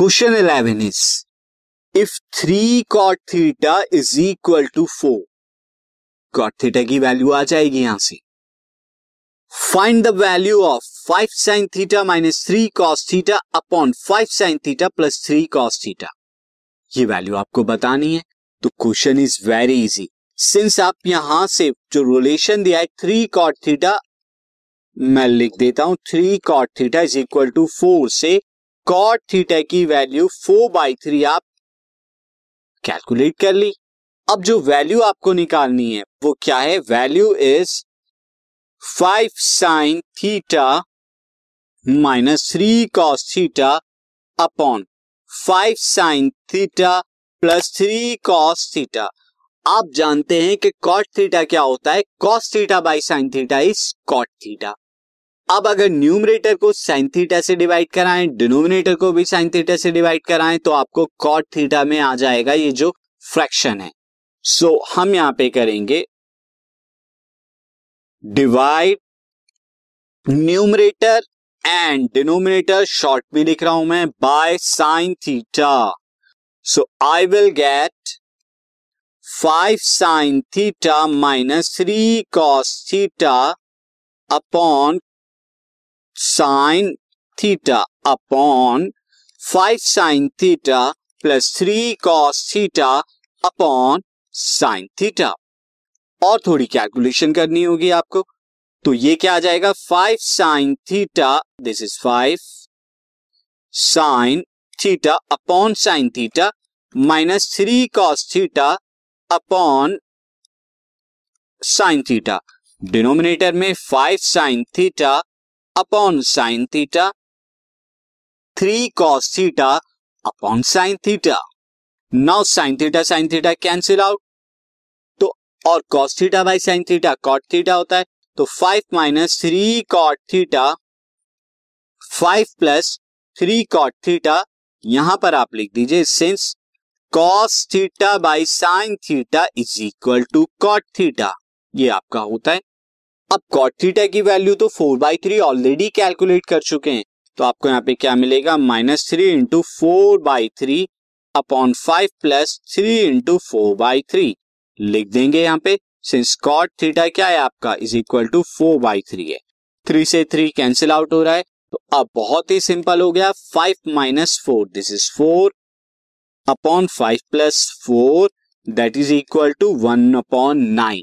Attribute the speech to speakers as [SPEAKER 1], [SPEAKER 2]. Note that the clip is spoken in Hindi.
[SPEAKER 1] Question eleven is if three cot theta is equal to four cot theta की वैल्यू आ जाएगी यहाँ से। Find the value of five sine theta minus three cos theta upon five sine theta plus three cos theta ये वैल्यू आपको बतानी है तो question is very easy since आप यहाँ से जो रिलेशन दिया है थ्री कॉट थीटा मैं लिख देता हूँ three cot theta is equal to four से कॉट थीटा की वैल्यू फोर बाई थ्री आप कैलकुलेट कर ली। अब जो वैल्यू आपको निकालनी है, वो क्या है? Value is five sine theta minus three cos theta upon five sine theta plus three cos theta आप जानते हैं कि कॉट थीटा क्या होता है? Cos theta by sine theta is cot theta अब अगर न्यूमरेटर को साइन थीटा से डिवाइड कराएँ डिनोमिनेटर को भी साइन थीटा से डिवाइड कराएँ तो आपको कॉट थीटा में आ जाएगा ये जो फ्रैक्शन है। सो so, हम यहाँ पे करेंगे। Divide numerator and denominator short भी लिख रहा हूँ मैं by sine theta so I will get five sine theta minus three cos theta upon sine theta upon five sine theta plus three cos theta upon sine theta और थोड़ी कैलकुलेशन करनी होगी आपको। तो ये क्या आ जाएगा? Five sine theta this is five sine theta upon sine theta minus three cos theta upon sine theta denominator में five sine theta upon sine theta three cos theta upon sine theta now sine theta sine theta cancel out तो और cos theta by sine theta cot theta होता है। तो five minus three cot theta five plus three cot theta यहाँ पर आप लिख दीजिए since cos theta by sine theta is equal to cot theta ये आपका होता है। अब कॉट थीटा की वैल्यू तो four by three already calculate कर चुके हैं। तो आपको यहाँ पे क्या मिलेगा? Minus three into four by three upon five plus three into four by three लिख देंगे यहाँ पे सिंस कॉट थीटा क्या है आपका? Is equal to four by three है। थ्री से थ्री कैंसिल आउट हो रहा है। तो अब बहुत ही सिंपल हो गया। Five minus four this is four upon five plus four that is equal to one upon nine